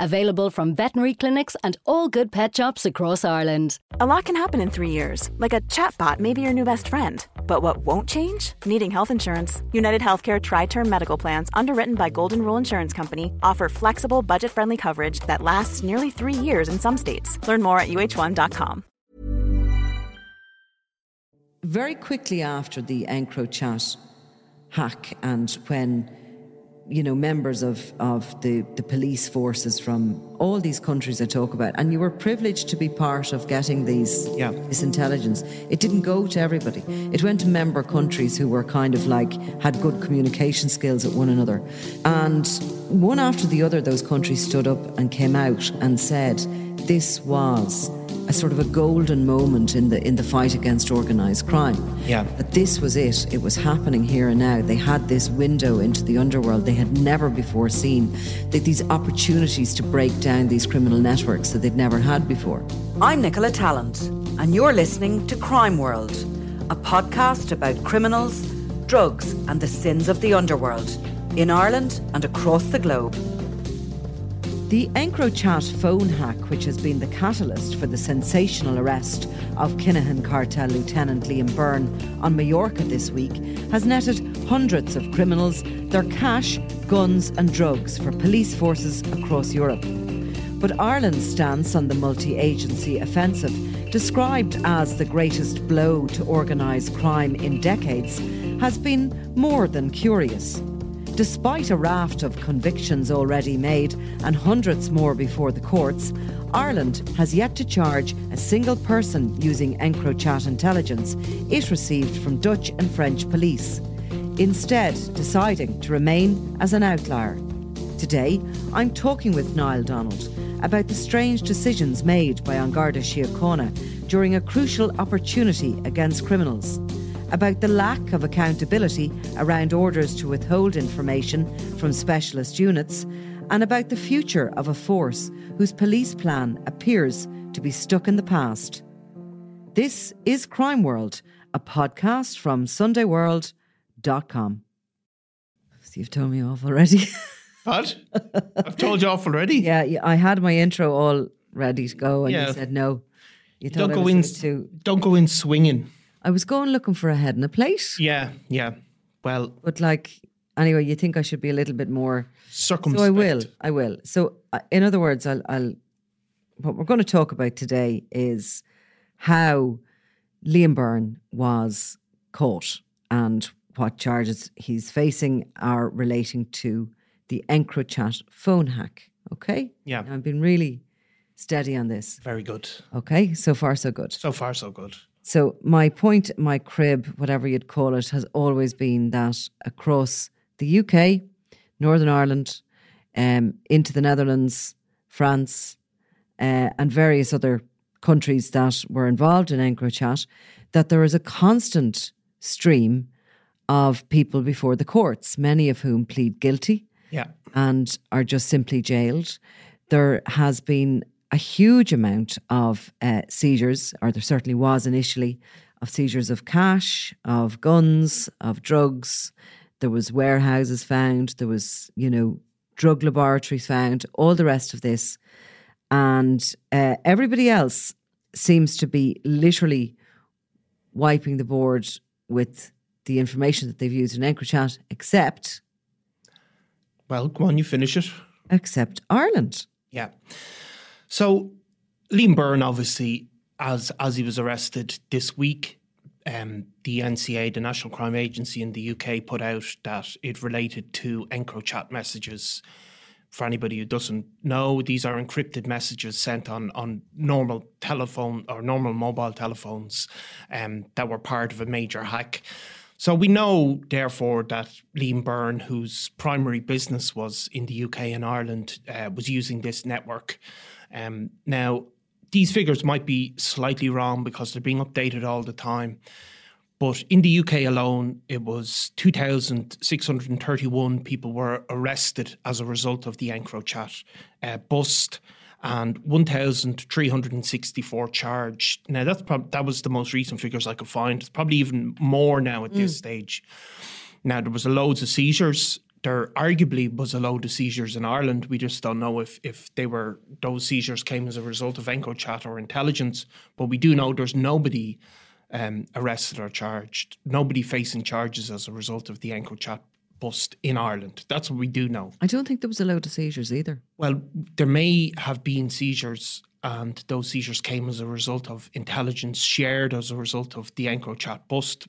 Available from veterinary clinics and all good pet shops across Ireland. A lot can happen in three years, like a chatbot may be your new best friend. But what won't change? Needing health insurance. United Healthcare Tri Term Medical Plans, underwritten by Golden Rule Insurance Company, offer flexible, budget friendly coverage that lasts nearly three years in some states. Learn more at uh1.com. Very quickly after the EncroChat hack and when you know, members of, of the, the police forces from all these countries I talk about, and you were privileged to be part of getting these yeah. this intelligence. It didn't go to everybody. It went to member countries who were kind of like had good communication skills at one another. And one after the other, those countries stood up and came out and said this was a sort of a golden moment in the in the fight against organized crime. Yeah. That this was it. It was happening here and now. They had this window into the underworld they had never before seen. They, these opportunities to break down these criminal networks that they'd never had before. I'm Nicola Tallant, and you're listening to Crime World, a podcast about criminals, drugs, and the sins of the underworld in Ireland and across the globe. The EncroChat phone hack, which has been the catalyst for the sensational arrest of Kinahan cartel Lieutenant Liam Byrne on Mallorca this week, has netted hundreds of criminals their cash, guns, and drugs for police forces across Europe. But Ireland's stance on the multi agency offensive, described as the greatest blow to organised crime in decades, has been more than curious. Despite a raft of convictions already made and hundreds more before the courts, Ireland has yet to charge a single person using EncroChat intelligence it received from Dutch and French police, instead, deciding to remain as an outlier. Today, I'm talking with Niall Donald about the strange decisions made by An Garda Síochána during a crucial opportunity against criminals about the lack of accountability around orders to withhold information from specialist units, and about the future of a force whose police plan appears to be stuck in the past. This is Crime World, a podcast from SundayWorld.com. So you've told me off already. What? I've told you off already. yeah, yeah, I had my intro all ready to go, and Yeah. you said no. You Don't go in. too. Don't go in swinging. I was going looking for a head and a plate. Yeah, yeah. Well, But like, anyway, you think I should be a little bit more. circumspect. So I will. I will. So, uh, in other words, I'll, I'll. What we're going to talk about today is how Liam Byrne was caught and what charges he's facing are relating to the EncroChat phone hack. Okay. Yeah. I've been really steady on this. Very good. Okay. So far, so good. So far, so good. So my point, my crib, whatever you'd call it, has always been that across the UK, Northern Ireland, um, into the Netherlands, France, uh, and various other countries that were involved in EncroChat, that there is a constant stream of people before the courts, many of whom plead guilty Yeah. and are just simply jailed. There has been a huge amount of uh, seizures, or there certainly was initially, of seizures of cash, of guns, of drugs. There was warehouses found. There was, you know, drug laboratories found. All the rest of this, and uh, everybody else seems to be literally wiping the board with the information that they've used in EncroChat, except Well, go on, you finish it. except Ireland. Yeah. So Liam Byrne, obviously, as as he was arrested this week, um, the NCA, the National Crime Agency in the UK, put out that it related to EncroChat messages. For anybody who doesn't know, these are encrypted messages sent on, on normal telephone or normal mobile telephones um, that were part of a major hack. So we know, therefore, that Liam Byrne, whose primary business was in the UK and Ireland, uh, was using this network. Um, now, these figures might be slightly wrong because they're being updated all the time. But in the UK alone, it was 2,631 people were arrested as a result of the EncroChat uh, bust and 1,364 charged. Now, that's prob- that was the most recent figures I could find. It's probably even more now at this stage. Now, there was a loads of seizures. There arguably was a load of seizures in Ireland. We just don't know if if they were those seizures came as a result of EncroChat or intelligence. But we do know there's nobody um, arrested or charged, nobody facing charges as a result of the EncroChat bust in Ireland. That's what we do know. I don't think there was a load of seizures either. Well, there may have been seizures, and those seizures came as a result of intelligence shared as a result of the EncroChat bust.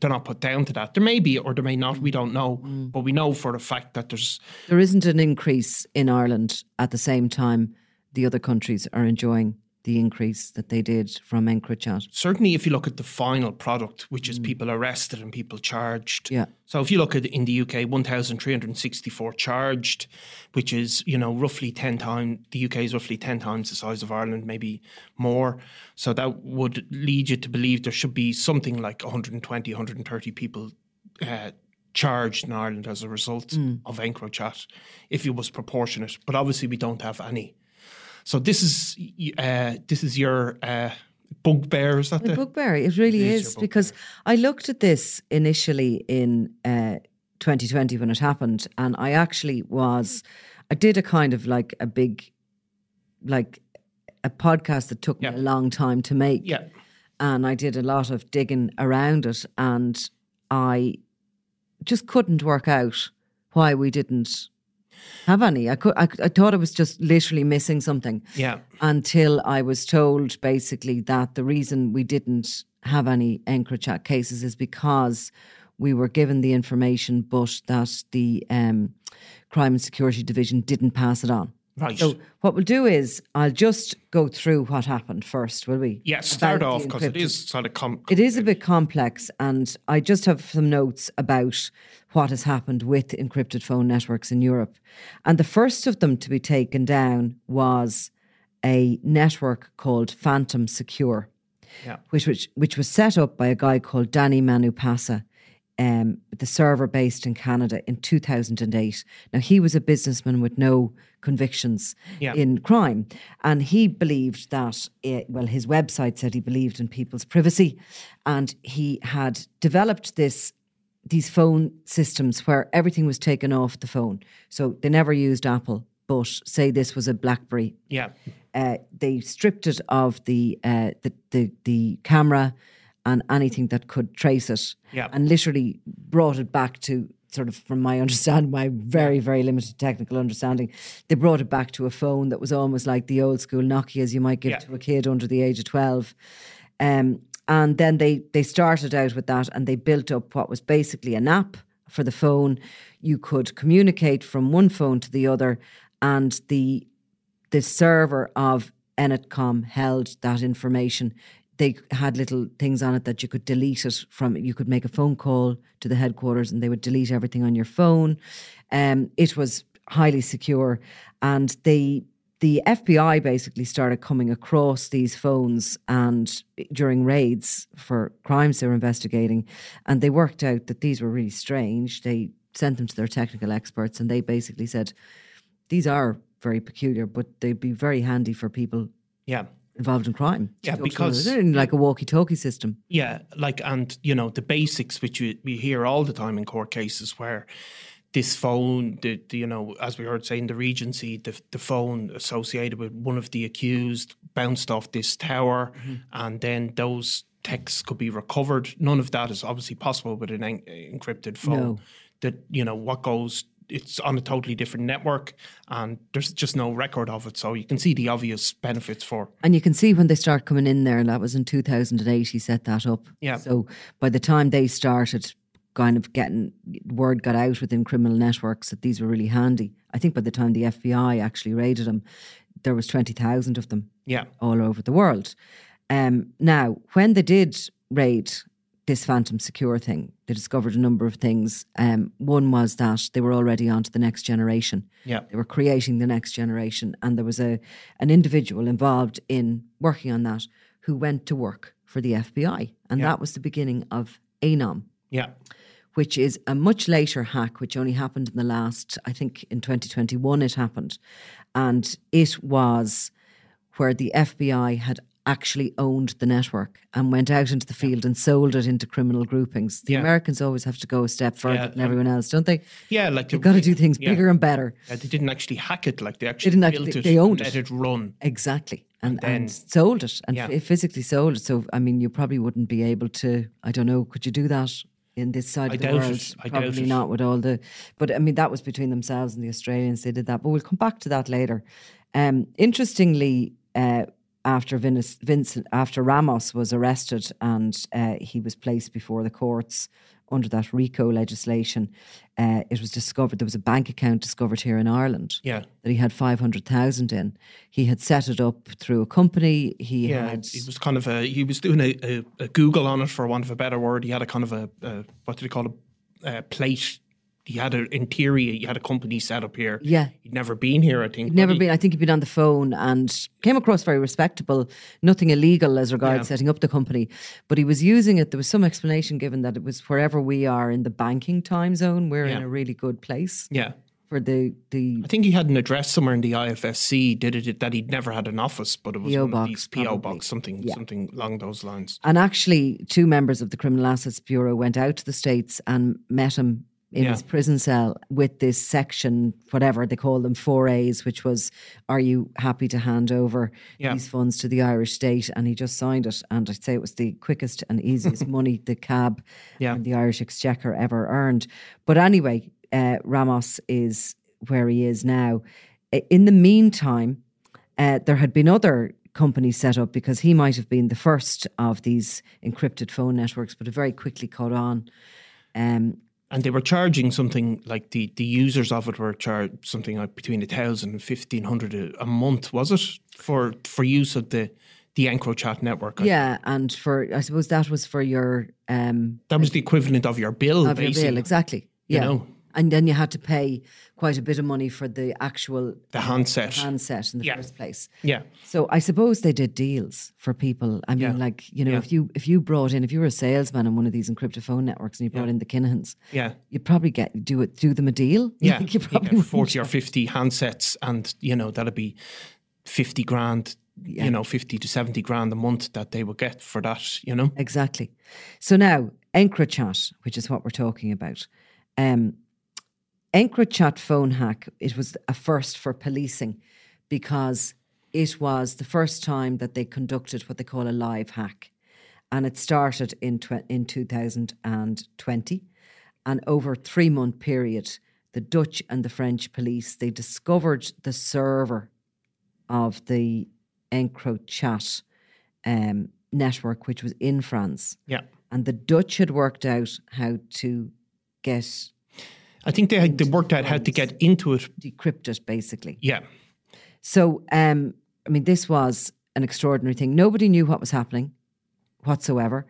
They're not put down to that. There may be, or there may not. We mm. don't know, mm. but we know for a fact that there's There isn't an increase in Ireland at the same time the other countries are enjoying the increase that they did from EncroChat. certainly if you look at the final product, which is people arrested and people charged. Yeah. So if you look at in the UK, one thousand three hundred sixty-four charged, which is you know roughly ten times the UK is roughly ten times the size of Ireland, maybe more. So that would lead you to believe there should be something like 120, 130 people. Uh, charged in Ireland as a result of EncroChat, if it was proportionate. But obviously, we don't have any. So this is uh, this is your uh, bugbear. Is that The the bugbear, it really is is, because I looked at this initially in uh, 2020 when it happened, and I actually was, I did a kind of like a big, like a podcast that took Yeah. me a long time to make. Yeah. And I did a lot of digging around it, and I just couldn't work out why we didn't have any. I could, I, I thought I was just literally missing something Yeah. until I was told basically that the reason we didn't have any EncroChat cases is because we were given the information, but that the um, Crime and Security Division didn't pass it on. Right. So what we'll do is I'll just go through what happened first, will we? yeah, start off because it encrypted- sort of com- it is a bit complex, and I just have some notes about what has happened with encrypted phone networks in Europe. And the first of them to be taken down was a network called Phantom Secure, Yeah. which, which, which was set up by a guy called Danny Manupasa. Um, the server based in Canada in 2008. Now, he was a businessman with no convictions Yeah. in crime. And he believed that, it, well, his website said he believed in people's privacy. And he had developed this these phone systems where everything was taken off the phone. So they never used Apple, but say this was a BlackBerry. Yeah. Uh, they stripped it of the, uh, the the the camera and anything that could trace it, Yeah. and literally brought it back to sort of, from my understanding, my very very limited technical understanding, they brought it back to a phone that was almost like the old school Nokia's you might give Yeah. to a kid under the age of twelve. Um, and then they they started out with that and they built up what was basically an app for the phone. You could communicate from one phone to the other, and the the server of Enetcom held that information. They had little things on it that you could delete it from. You could make a phone call to the headquarters, and they would delete everything on your phone. Um, it was highly secure, and they the FBI basically started coming across these phones and during raids for crimes they were investigating, and they worked out that these were really strange. They sent them to their technical experts, and they basically said these are very peculiar, but they'd be very handy for people Yeah. Involved in crime. Yeah, To talk to them. because- they're like a walkie-talkie system. Yeah, like and you know the basics which you, we hear all the time in court cases where this phone, the, the you know as we heard saying the Regency, the the phone associated with one of the accused bounced off this tower, mm-hmm. and then those texts could be recovered. None of that is obviously possible with an en- encrypted phone. No. That you know what goes it's on a totally different network, and there's just no record of it. So you can see the obvious benefits for. And you can see when they start coming in there, and that was in 2008, he set that up. Yeah. So by the time they started kind of getting word got out within criminal networks that these were really handy, I think by the time the FBI actually raided them, there was 20,000 of them Yeah, all over the world. Um, now, when they did raid this Phantom Secure thing, they discovered a number of things. Um, one was that they were already on to the next generation. yeah, They were creating the next generation, and there was a an individual involved in working on that who went to work for the FBI, and Yeah. that was the beginning of ANOM, yeah, which is a much later hack, which only happened in the last, I think, in 2021 it happened, and it was where the FBI had actually owned the network and went out into the field and sold it into criminal groupings. The Yeah. Americans always have to go a step further Yeah, than um, everyone else, don't they? yeah. Like You've got to do things yeah. bigger and better. They didn't actually hack it. Like they actually didn't built actually- it. they owned and it. Let it run. Exactly. And, And and, then- sold it and f- physically sold it. So, I mean, you probably wouldn't be able to, I don't know, could you do that in this side I of the it. world? I doubt probably it. not with all the, but I mean, that was between themselves and the Australians. They did that. But we'll come back to that later. Um, interestingly, uh, after Vince, Vincent, after Ramos was arrested and uh, he was placed before the courts under that RICO legislation, uh, it was discovered there was a bank account discovered here in Ireland Yeah, that he had 500,000 in. He had set it up through a company. He yeah. had. It was kind of a. He was doing a, a, a Google on it, for want of a better word. He had a kind of a, a what do they call it? A plate. He had an interior, he had a company set up here. Yeah. he'd never been here. I think. He'd never he- been, I think he'd been on the phone and came across very respectable, nothing illegal as regards Yeah. setting up the company. But he was using it. There was some explanation given that it was wherever we are in the banking time zone, we're in a really good place Yeah, for the, the I think he had an address somewhere in the IFSC. Did it that he'd never had an office, but it was PO one box, of these PO probably. box, something, Yeah. something along those lines. And actually, two members of the Criminal Assets Bureau went out to the States and met him in Yeah. his prison cell with this section, whatever they call them, 4As, which was, Are you happy to hand over Yeah. these funds to the Irish state? And he just signed it. And I'd say it was the quickest and easiest money the CAB Yeah. and the Irish Exchequer ever earned. But anyway, uh, Ramos is where he is now. In the meantime, uh, there had been other companies set up because he might have been the first of these encrypted phone networks, but it very quickly caught on. Um, And they were charging something like the, the users of it were charged something like between a thousand and fifteen hundred a, month, was it? For for use of the the EncroChat network. Yeah, and for I suppose that was for your um, That was the equivalent of your bill, of your bill, exactly. you Yeah, know. And then you had to pay quite a bit of money for the actual The handset. handset in the Yeah. first place. Yeah. So I suppose they did deals for people. I mean, Yeah. like you know, Yeah. if you if you brought in, if you were a salesman on one of these encrypted phone networks and you brought in the Kinahans, Yeah. you'd probably get do it do them a deal. Yeah. You you probably get 40 or 50 handsets, and, you know, that'd be 50 grand, you know, 50 to 70 grand a month that they would get for that, you know? Exactly. So now, EncroChat, which is what we're talking about. Um, EncroChat phone hack, it was a first for policing because it was the first time that they conducted what they call a live hack. And it started in, tw- in 2020. And over a three month period, the Dutch and the French police, they discovered the server of the EncroChat um, network, which was in France. Yeah. And the Dutch had worked out how to get I think they, had, they worked out how to get into it. decrypt it, basically. Yeah. So, um, I mean, this was an extraordinary thing. Nobody knew what was happening whatsoever.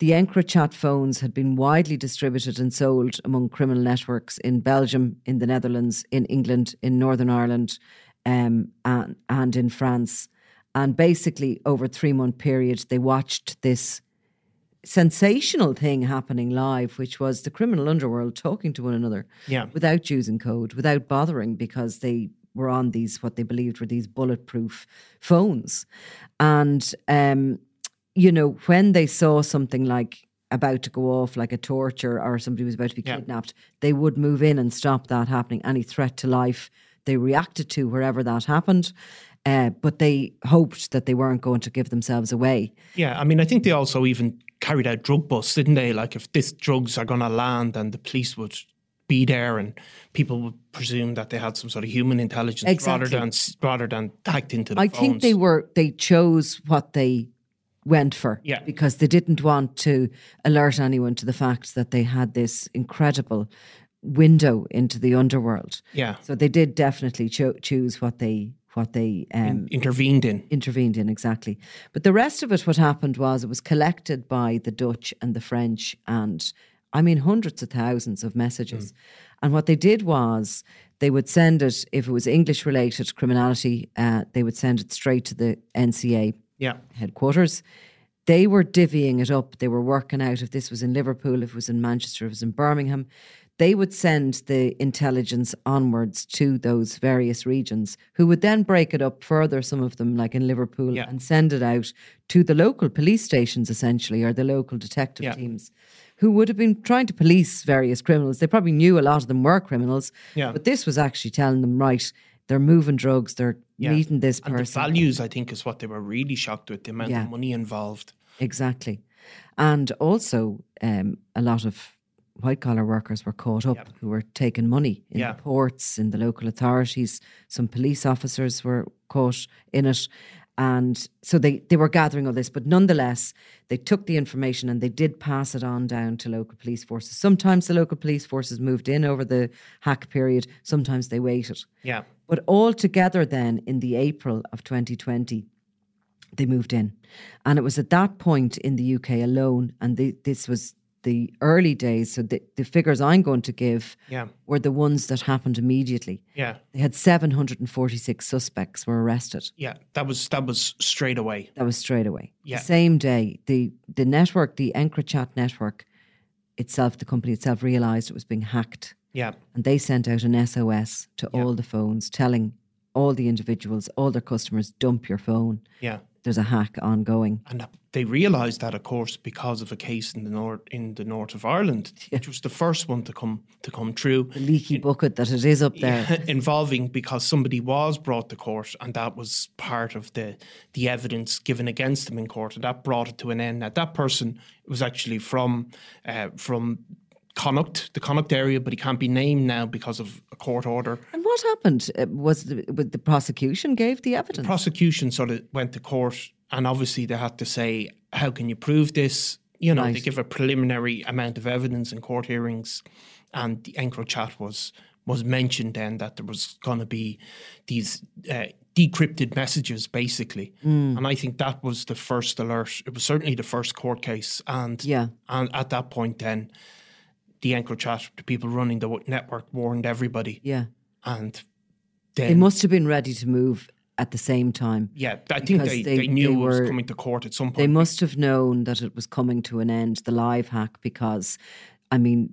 The EncroChat phones had been widely distributed and sold among criminal networks in Belgium, in the Netherlands, in England, in Northern Ireland, um, and, and in France. And basically, over a three month period, they watched this sensational thing happening live, which was the criminal underworld talking to one another Yeah. without using code, without bothering, because they were on these what they believed were these bulletproof phones. And um, you know, when they saw something like about to go off, like a torture or somebody was about to be Yeah. kidnapped, they would move in and stop that happening. Any threat to life, they reacted to wherever that happened. Uh, but they hoped that they weren't going to give themselves away. Yeah. I mean, I think they also even carried out drug busts, didn't they? Like if this drugs are going to land and the police would be there, and people would presume that they had some sort of human intelligence Exactly. rather than rather than hacked into the I phones. think they were they chose what they went for Yeah. because they didn't want to alert anyone to the fact that they had this incredible window into the underworld. Yeah. So they did definitely cho- choose what they what they um, intervened in. intervened in exactly. But the rest of it, what happened was it was collected by the Dutch and the French, and I mean hundreds of thousands of messages. And what they did was they would send it if it was English related criminality, uh, they would send it straight to the NCA Yeah. headquarters. They were divvying it up. They were working out if this was in Liverpool, if it was in Manchester, if it was in Birmingham. They would send the intelligence onwards to those various regions, who would then break it up further, some of them, like in Liverpool, Yeah. and send it out to the local police stations, essentially, or the local detective Yeah. teams, who would have been trying to police various criminals. They probably knew a lot of them were criminals, Yeah. but this was actually telling them, right, they're moving drugs, they're Yeah. meeting this person. And the values, I think, is what they were really shocked with the amount of money involved. Exactly. And also, um, a lot of white collar workers were caught up Yep. who were taking money in Yeah. the ports, in the local authorities. Some police officers were caught in it. And so they, they were gathering all this, but nonetheless, they took the information and they did pass it on down to local police forces. Sometimes the local police forces moved in over the hack period, sometimes they waited. Yeah. But all together, then in the April of 2020, they moved in. And it was at that point in the UK alone, and the, this was the early days. So the, the figures I'm going to give Yeah. were the ones that happened immediately. Yeah. They had 746 suspects were arrested. Yeah. That was that was straight away. That was straight away. Yeah. The same day, the the network, the EncroChat network itself, the company itself realised it was being hacked. Yeah. And they sent out an SOS to Yeah. all the phones telling all the individuals, all their customers, dump your phone. Yeah. There's a hack ongoing. And they realised that, of course, because of a case in the north in the north of Ireland, which was the first one to come to come true, The leaky bucket that it is up there. involving because somebody was brought to court, and that was part of the the evidence given against them in court, and that brought it to an end. That that person was actually from uh, from Connacht, the Connacht area, but he can't be named now because of a court order. And what happened? Uh, Was the, the prosecution gave the evidence? prosecution sort of went to court and obviously they had to say how can you prove this you know they give a preliminary amount of evidence in court hearings and the EncroChat was was mentioned then that there was going to be these uh, decrypted messages basically Hmm. and I think that was the first alert it was certainly the first court case and Yeah. and at that point then the EncroChat, the people running the network warned everybody yeah. and They must have been ready to move at the same time. yeah, I think they, they- they, knew they it was coming to court at some point. They must have known that it was coming to an end, the live hack, because, I mean,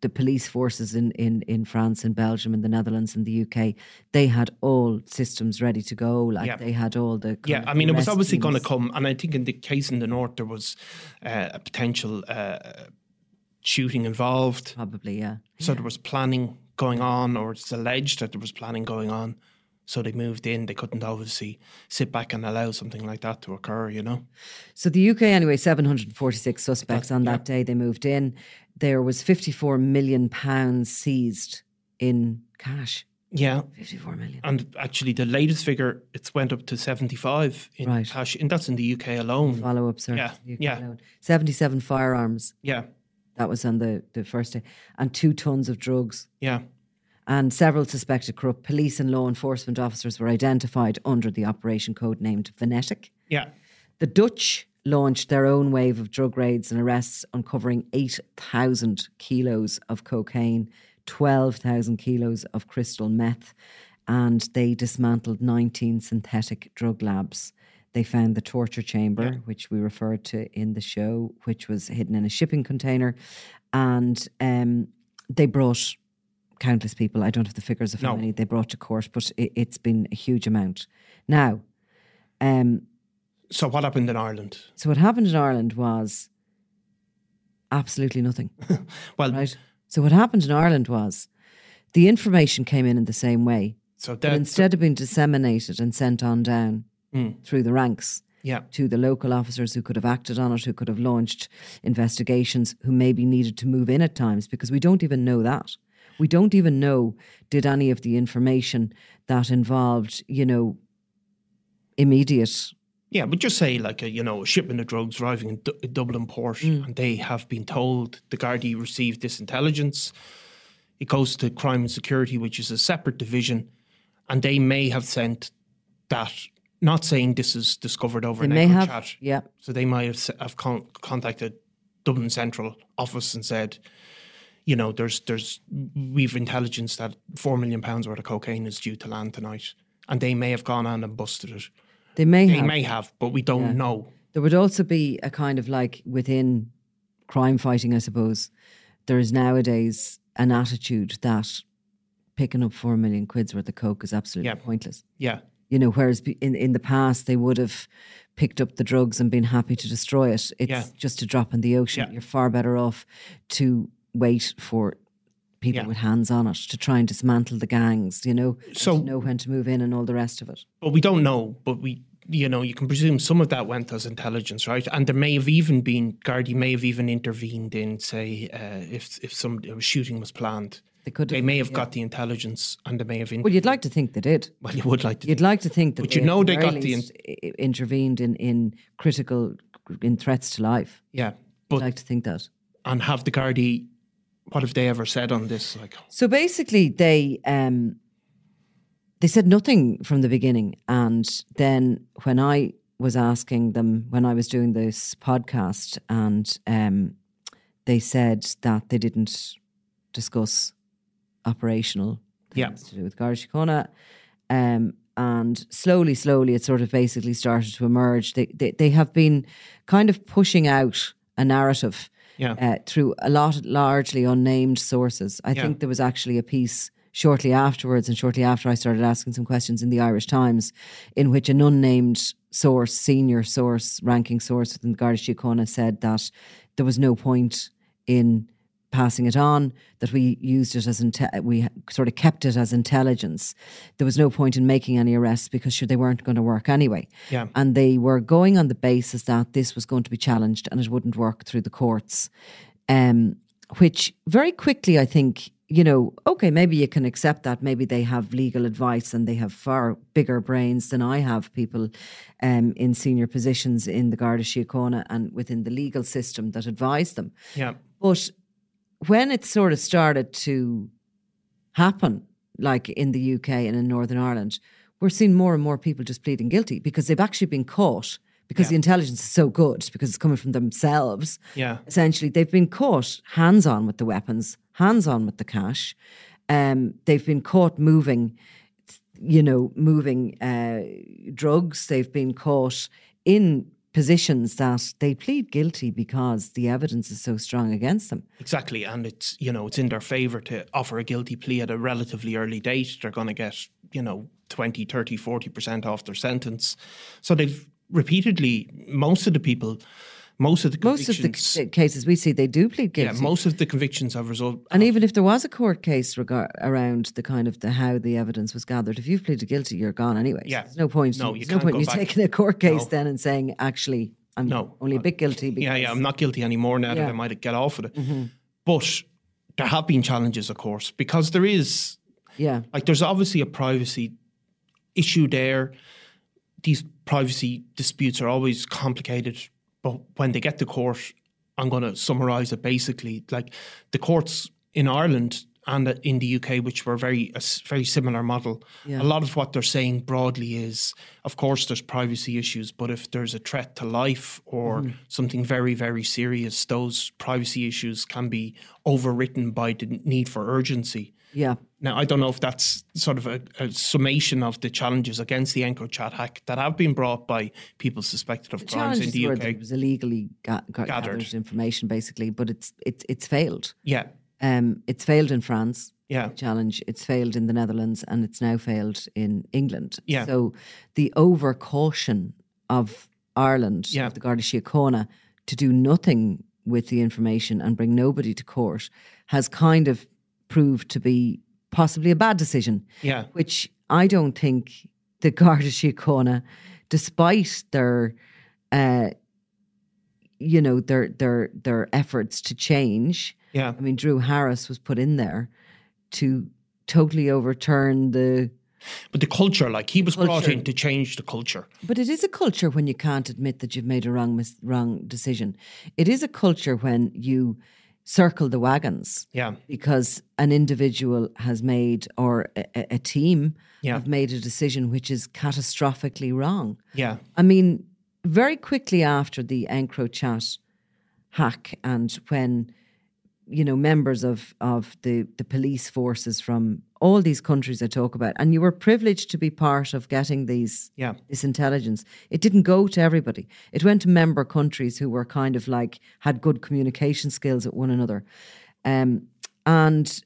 the police forces in, in, in France and Belgium and the Netherlands and the UK, they had all systems ready to go. Like Yeah. they had all the. yeah, I mean, it was obviously going to come, and I think in the case in the north there was uh, a potential uh, shooting involved. Probably, yeah. So there was planning going on, or it's alleged that there was planning going on. So they moved in. They couldn't obviously sit back and allow something like that to occur. You know. So the UK, anyway, 746 suspects on that day they moved in. There was 54 million pounds seized in cash. Yeah, 54 million. and actually the latest figure it's went up to seventy five in Right. cash, and that's in the UK alone. Follow up, sir. Yeah, yeah. alone. 77 firearms. Yeah, That was on the, the first day. And two tons of drugs. yeah, And several suspected corrupt police and law enforcement officers were identified under the operation code named Venetic. yeah. The Dutch launched their own wave of drug raids and arrests, uncovering 8,000 kilos of cocaine, 12,000 kilos of crystal meth, and they dismantled 19 synthetic drug labs. They found the torture chamber, which we referred to in the show, which was hidden in a shipping container. And um, they brought countless people. I don't have the figures of how many they brought to court, but it, it's been a huge amount. Now, um, So what happened in Ireland? so what happened in Ireland was absolutely nothing, Well, right? So what happened in Ireland was the information came in in the same way, so but that instead of being disseminated and sent on down Mm. through the ranks yeah, to the local officers who could have acted on it, who could have launched investigations, who maybe needed to move in at times, because we don't even know that. We don't even know did any of the information that involved, you know, immediate. Yeah, but just say like a you know a shipment of drugs arriving in Du- Dublin port, Mm. and they have been told the Gardaí received this intelligence. It goes to crime and security, which is a separate division, and they may have sent that. Not saying this is discovered over They have, chat. yeah. So they might have, have con- contacted Dublin Central Office and said, you know, there's there's we've intelligence that four million pounds worth of cocaine is due to land tonight, and they may have gone on and busted it. They may They have. may have, but we don't Yeah. know. There would also be a kind of like within crime fighting, I suppose, there is nowadays an attitude that picking up four million quid's worth of coke is absolutely Yeah. pointless. Yeah, You know, whereas in in the past they would have picked up the drugs and been happy to destroy it. It's Yeah. just a drop in the ocean. Yeah. You're far better off to wait for people Yeah. with hands on it to try and dismantle the gangs. You know, So- to know when to move in and all the rest of it. but we don't know. But we, you know, you can presume some of that went as intelligence, right? And there may have even been Gardaí may have even intervened in, say, uh, if if some a shooting was planned. They could. They may have got the intelligence, and they may have. Well, you'd like to think they did. well, you would like to. You'd think. like to think that, But you know, they got the in- intervened in in critical in threats to life. Yeah, but I'd like to think that. and have the Gardaí. What have they ever said on this? Like, So basically, they um, they said nothing from the beginning, and then when I was asking them when I was doing this podcast, and um, they said that they didn't discuss operational Yeah. to do with Garda Síochána. Um, and slowly, slowly, it sort of basically started to emerge. They, they, they have been kind of pushing out a narrative Yeah. uh, through a lot, largely unnamed sources. I Yeah. think there was actually a piece shortly afterwards, and shortly after I started asking some questions in the Irish Times, in which an unnamed source, senior source, ranking source within the Garda Síochána said that there was no point in passing it on, that we used it as inte- we sort of kept it as intelligence. There was no point in making any arrests because sure they weren't going to work anyway. Yeah. And they were going on the basis that this was going to be challenged and it wouldn't work through the courts. Um, which very quickly I think, you know, okay, maybe you can accept that. Maybe they have legal advice and they have far bigger brains than I have, people um, in senior positions in the Garda Síochána and within the legal system that advise them. yeah, But when it sort of started to happen, like in the UK and in Northern Ireland, we're seeing more and more people just pleading guilty because they've actually been caught because the intelligence is so good because it's coming from themselves. yeah, Essentially, they've been caught hands on with the weapons, hands on with the cash. Um, they've been caught moving, you know, moving uh, drugs. They've been caught in positions that they plead guilty because the evidence is so strong against them. exactly. And it's you know it's in their favour to offer a guilty plea at a relatively early date. They're going to get you know 20, 30, 40 percent off their sentence. So they've repeatedly most of the people, most of the Most of the c- uh, cases we see, they do plead guilty. yeah, most of the convictions have result. and even if there was a court case regar- around the kind of the how the evidence was gathered, if you've pleaded guilty, you're gone anyway. Yeah. There's no point. No, there's you no point you taking a court case No. then and saying, actually, I'm No. only a bit guilty. Because, yeah, yeah, I'm not guilty anymore now that I might get off with it. Mm-hmm. But there have been challenges, of course, because there is Yeah, like there's obviously a privacy issue there. These privacy disputes are always complicated, but when they get to court, I'm going to summarize it basically. Like the courts in Ireland and in the UK, which were very a very similar model. Yeah. A lot of what they're saying broadly is, of course, there's privacy issues, but if there's a threat to life or Mm-hmm. something very very serious, those privacy issues can be overwritten by the need for urgency. yeah. Now, I don't know if that's sort of a, a summation of the challenges against the EncroChat hack that have been brought by people suspected of The crimes in the UK. it was illegally ga- ga- Gathered. gathered information, basically, but it's it's it's failed. Yeah, Um, it's failed in France. Yeah. the challenge. It's failed in the Netherlands, and it's now failed in England. Yeah. So the over caution of Ireland, Yeah. of the Garda Síochána, to do nothing with the information and bring nobody to court has kind of proved to be possibly a bad decision. yeah, Which I don't think the Garda Síochána, despite their, uh, you know, their their their efforts to change. yeah, I mean, Drew Harris was put in there to totally overturn the. But the culture, like he was brought in to change the culture. But it is a culture when you can't admit that you've made a wrong mis- wrong decision. It is a culture when you circle the wagons Yeah. because an individual has made or a, a- team Yeah. have made a decision which is catastrophically wrong. Yeah. I mean, very quickly after the EncroChat hack and when you know members of of the the police forces from all these countries I talk about and you were privileged to be part of getting these Yeah. this intelligence. It didn't go to everybody. It went to member countries who were kind of like had good communication skills at one another. Um and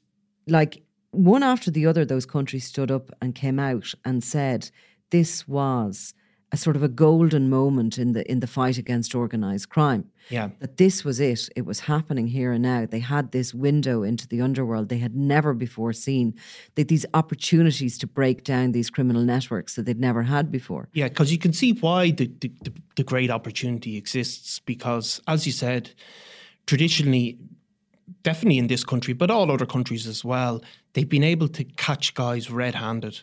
like one after the other those countries stood up and came out and said this was a sort of a golden moment in the in the fight against organized crime. Yeah. that this was it. It was happening here and now. They had this window into the underworld they had never before seen. They, these opportunities to break down these criminal networks that they'd never had before. Yeah, because you can see why the, the, the, the great opportunity exists. Because, as you said, traditionally, definitely in this country, but all other countries as well, they've been able to catch guys red handed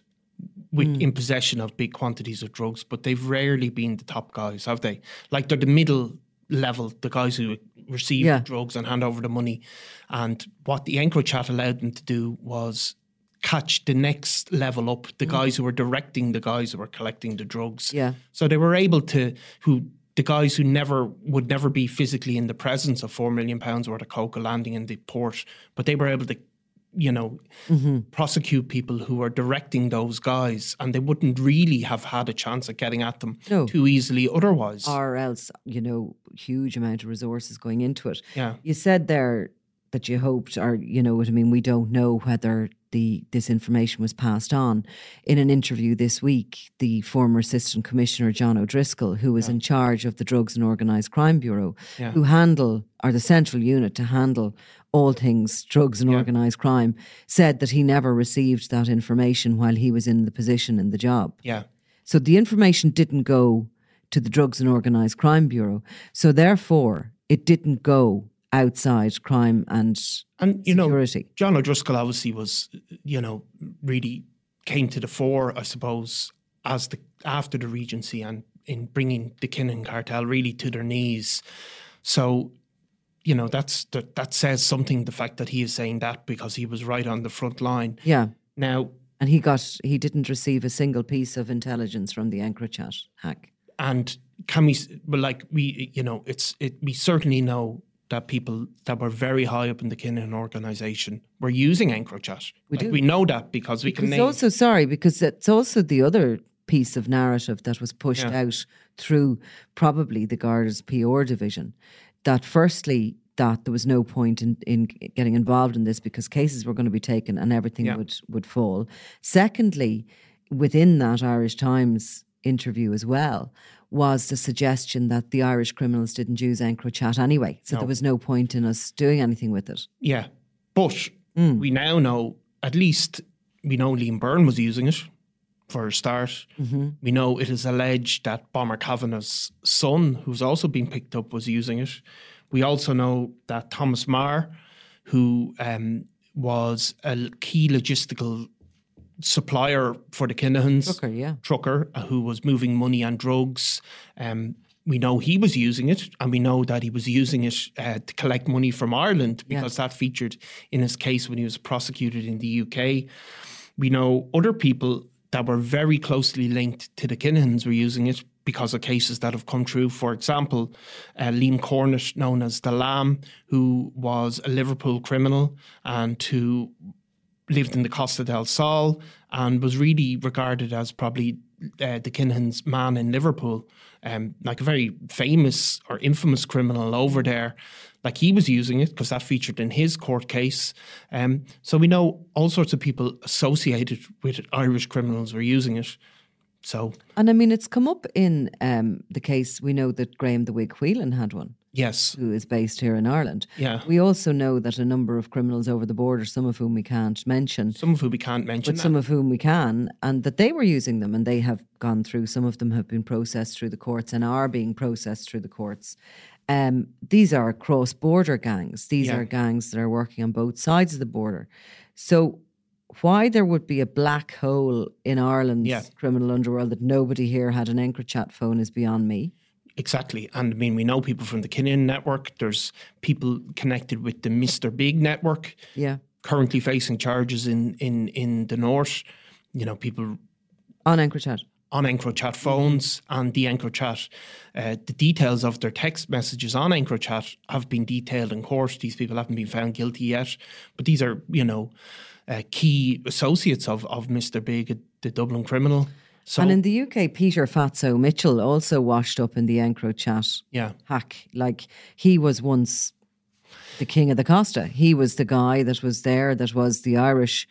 with hmm. in possession of big quantities of drugs, but they've rarely been the top guys, have they? Like they're the middle level, the guys who receive Yeah. the drugs and hand over the money. And what the EncroChat allowed them to do was catch the next level up, the hmm. guys who were directing the guys who were collecting the drugs. Yeah. So they were able to who the guys who never would never be physically in the presence of four million pounds worth of coke landing in the port, but they were able to, you know, mm-hmm. prosecute people who are directing those guys, and they wouldn't really have had a chance at getting at them No. too easily otherwise. or else you know huge amount of resources going into it Yeah. you said there that you hoped or you know what i mean we don't know whether the this information was passed on. In an interview this week the former assistant commissioner john o'driscoll who was in charge of the drugs and organised crime bureau Yeah. who handle or the central unit to handle all things drugs and organised crime said that he never received that information while he was in the position in the job. Yeah, so the information didn't go to the Drugs and Organised Crime Bureau. So therefore, it didn't go outside crime and and you know, security. John O'Driscoll obviously was, you know, really came to the fore, I suppose, as the after the Regency and in bringing the Kinahan cartel really to their knees. So, you know, that's that, that says something. The fact that he is saying that because he was right on the front line. yeah. Now, And he got he didn't receive a single piece of intelligence from the EncroChat hack. and can we? Well, like we, you know, it's it. We certainly know that people that were very high up in the Kinahan organisation were using EncroChat. We like, do. We know that because we can Because name. also sorry, because it's also the other piece of narrative that was pushed Yeah. out through probably the Garda's PR division. That firstly, that there was no point in, in getting involved in this because cases were going to be taken and everything Yeah. would would fall. Secondly, within that Irish Times interview as well was the suggestion that the Irish criminals didn't use EncroChat anyway, so No. there was no point in us doing anything with it. Yeah, but Mm. we now know at least we know Liam Byrne was using it for a start. Mm-hmm. We know it is alleged that Bomber Kavanagh's son, who's also been picked up, was using it. We also know that Thomas Maher, who um, was a key logistical supplier for the Kinahans, Trucker, yeah. trucker uh, who was moving money and drugs. Um, we know he was using it, and we know that he was using it uh, to collect money from Ireland Yeah. because that featured in his case when he was prosecuted in the UK. We know other people that were very closely linked to the Kinahans were using it because of cases that have come true. For example, uh, Liam Cornish, known as the Lamb, who was a Liverpool criminal and who lived in the Costa del Sol and was really regarded as probably uh, the Kinahan's man in Liverpool, um, like a very famous or infamous criminal over there. Like he was using it because that featured in his court case. Um, so we know all sorts of people associated with Irish criminals were using it. So And I mean, it's come up in um, the case. We know that Graham the Wig Whelan had one, yes, who is based here in Ireland. Yeah. We also know that a number of criminals over the border, some of whom we can't mention, some of whom we can't mention. but some of whom we can, and that they were using them and they have gone through, some of them have been processed through the courts and are being processed through the courts. Um, these are cross border gangs. These Yeah. are gangs that are working on both sides of the border. So why there would be a black hole in Ireland's Yeah. criminal underworld that nobody here had an EncroChat phone is beyond me. Exactly. And I mean, we know people from the Kinahan network. There's people connected with the Mr. Big network, Yeah. currently facing charges in, in, in the north. You know, people On EncroChat. on EncroChat phones and the EncroChat, uh, the details of their text messages on EncroChat have been detailed in court. These people haven't been found guilty yet, but these are, you know, uh, key associates of, of Mr. Big, the Dublin criminal. So, and in the UK, Peter Fatso Mitchell also washed up in the EncroChat yeah, hack. Like he was once the king of the Costa. He was the guy that was there, that was the Irish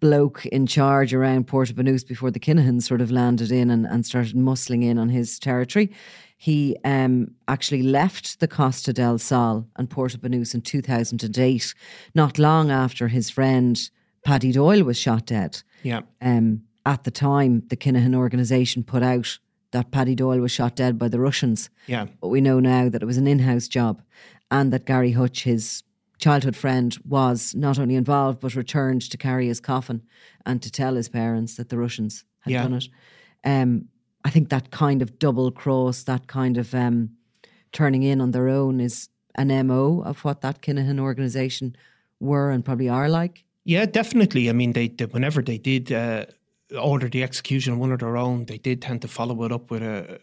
bloke in charge around Puerto Banús before the Kinahans sort of landed in and, and started muscling in on his territory. He um, actually left the Costa del Sol and Puerto Banús in 2008, not long after his friend Paddy Doyle was shot dead. yeah, Um, at the time, the Kinahan organisation put out that Paddy Doyle was shot dead by the Russians. yeah, But we know now that it was an in house job and that Gary Hutch, his childhood friend, was not only involved but returned to carry his coffin and to tell his parents that the Russians had Yeah. done it. Um, I think that kind of double cross, that kind of um, turning in on their own is an MO of what that Kinahan organisation were and probably are like. Yeah, definitely. I mean, they, they whenever they did uh, order the execution of one of their own, they did tend to follow it up with a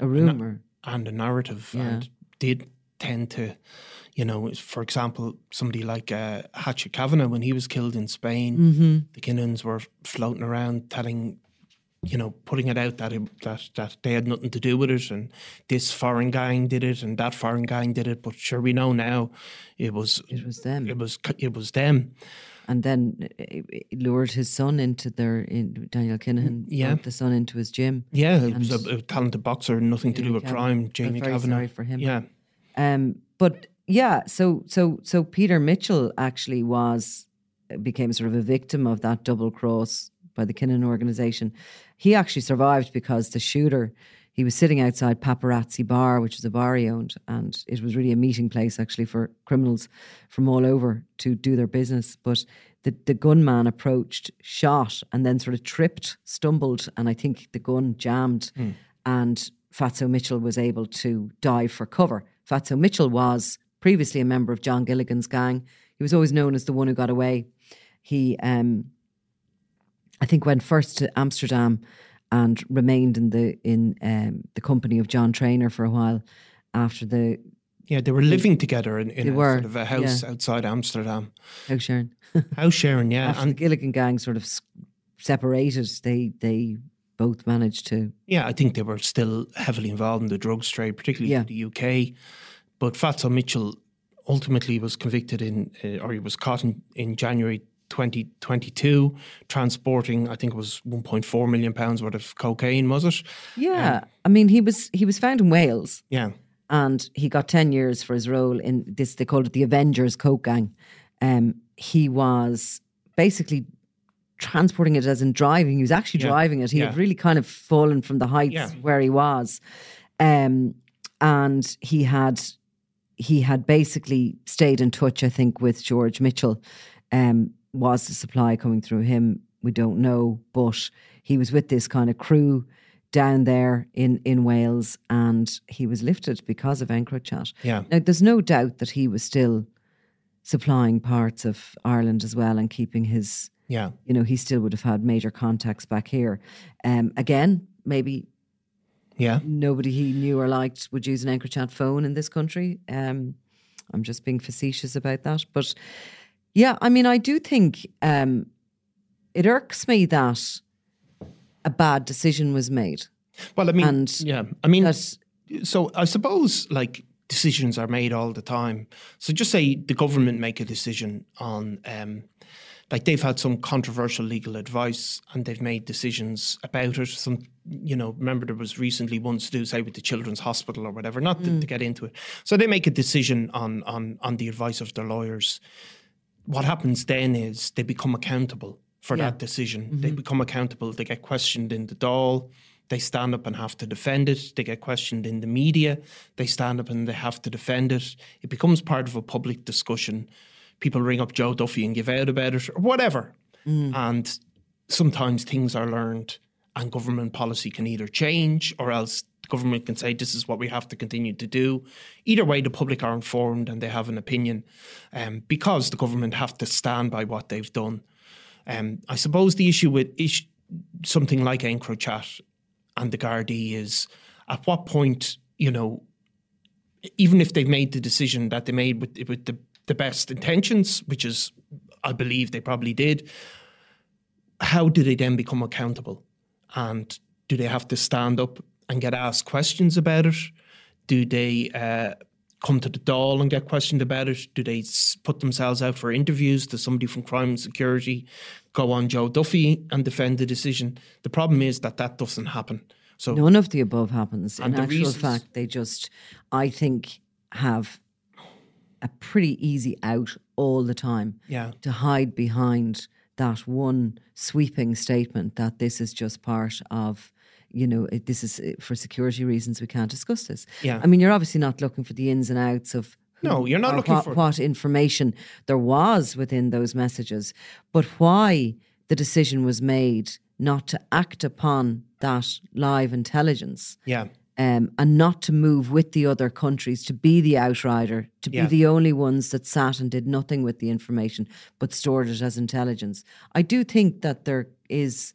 A rumour. and a narrative, Yeah. and did tend to, you know, for example, somebody like uh, Hatchet Kavanagh when he was killed in Spain, Mm-hmm. the Kinahans were floating around telling. You know, putting it out that it, that that they had nothing to do with it, and this foreign gang did it, and that foreign gang did it. But sure, we know now, it was It was them. it was it was them. And then uh, lured his son into their in Daniel Kinahan Yeah. the son into his gym. Yeah, he was a, a talented boxer, nothing to do with crime. Jamie very Kavanagh. sorry for him. Yeah, Um, but yeah, so so so Peter Mitchell actually was became sort of a victim of that double cross by the Kinahan organization. He actually survived because the shooter he was sitting outside Paparazzi Bar, which is a bar he owned, and it was really a meeting place actually for criminals from all over to do their business. But the, the gunman approached, shot, and then sort of tripped, stumbled, and I think the gun jammed. And Fatso Mitchell was able to dive for cover. Fatso Mitchell was previously a member of John Gilligan's gang. He was always known as the one who got away. He, um, I think, went first to Amsterdam and remained in the in um, the company of John Traynor for a while after the yeah, they were living together in, in a were, sort of a house yeah. outside Amsterdam. house sharing. House sharing, yeah, after the and Gilligan gang sort of separated, they they both managed to yeah, I think they were still heavily involved in the drugs trade, particularly Yeah. in the UK. But Fatso Mitchell ultimately was convicted in, uh, or he was caught in, in January 2022, transporting, I think it was 1.4 million pounds worth of cocaine, was it? yeah. I mean, he was he was found in Wales. Yeah, and he got 10 years for his role in this they called it the avengers coke gang um, he was basically transporting it as in driving he was actually Yeah, driving it he had really kind of fallen from the heights Yeah. where he was um, and he had he had basically stayed in touch i think with george mitchell um, was the supply coming through him we don't know but he was with this kind of crew down there in, in Wales and he was lifted because of EncroChat. yeah. Now, there's no doubt that he was still supplying parts of Ireland as well and keeping his, Yeah, you know, he still would have had major contacts back here. Um, again, maybe yeah. nobody he knew or liked would use an EncroChat phone in this country. Um, I'm just being facetious about that. But yeah, I mean, I do think um, it irks me that a bad decision was made. Well, I mean, And yeah, I mean, That so I suppose like decisions are made all the time. So just say the government make a decision on, um, like they've had some controversial legal advice and they've made decisions about it. Some, you know, remember there was recently one to do say with the Children's Hospital or whatever. Not to, to get into it. So they make a decision on on on the advice of their lawyers. What happens then is they become accountable for that decision. They mm-hmm. become accountable. They get questioned in the Dáil. They stand up and have to defend it. They get questioned in the media. They stand up and they have to defend it. It becomes part of a public discussion. People ring up Joe Duffy and give out about it or whatever. Mm. and sometimes things are learned, and government policy can either change or else government can say this is what we have to continue to do. Either way, the public are informed and they have an opinion, um, because the government have to stand by what they've done. Um, I suppose the issue with ish, something like EncroChat and the Gardaí is at what point, you know, even if they've made the decision that they made with, with the, the best intentions, which is, I believe they probably did, how do they then become accountable? And do they have to stand up and get asked questions about it? Do they uh, come to the Dáil and get questioned about it? Do they put themselves out for interviews? Does somebody from crime and security go on Joe Duffy and defend the decision? The problem is that that doesn't happen. So None of the above happens. And In the actual reasons- fact, they just, I think, have a pretty easy out all the time Yeah. to hide behind that one sweeping statement that this is just part of, you know, it, this is uh, for security reasons we can't discuss this. Yeah. I mean, you're obviously not looking for the ins and outs of. No, you're not looking what, for- what information there was within those messages, but why the decision was made not to act upon that live intelligence yeah. um, and not to move with the other countries, to be the outrider, to be Yeah. the only ones that sat and did nothing with the information but stored it as intelligence. I do think that there is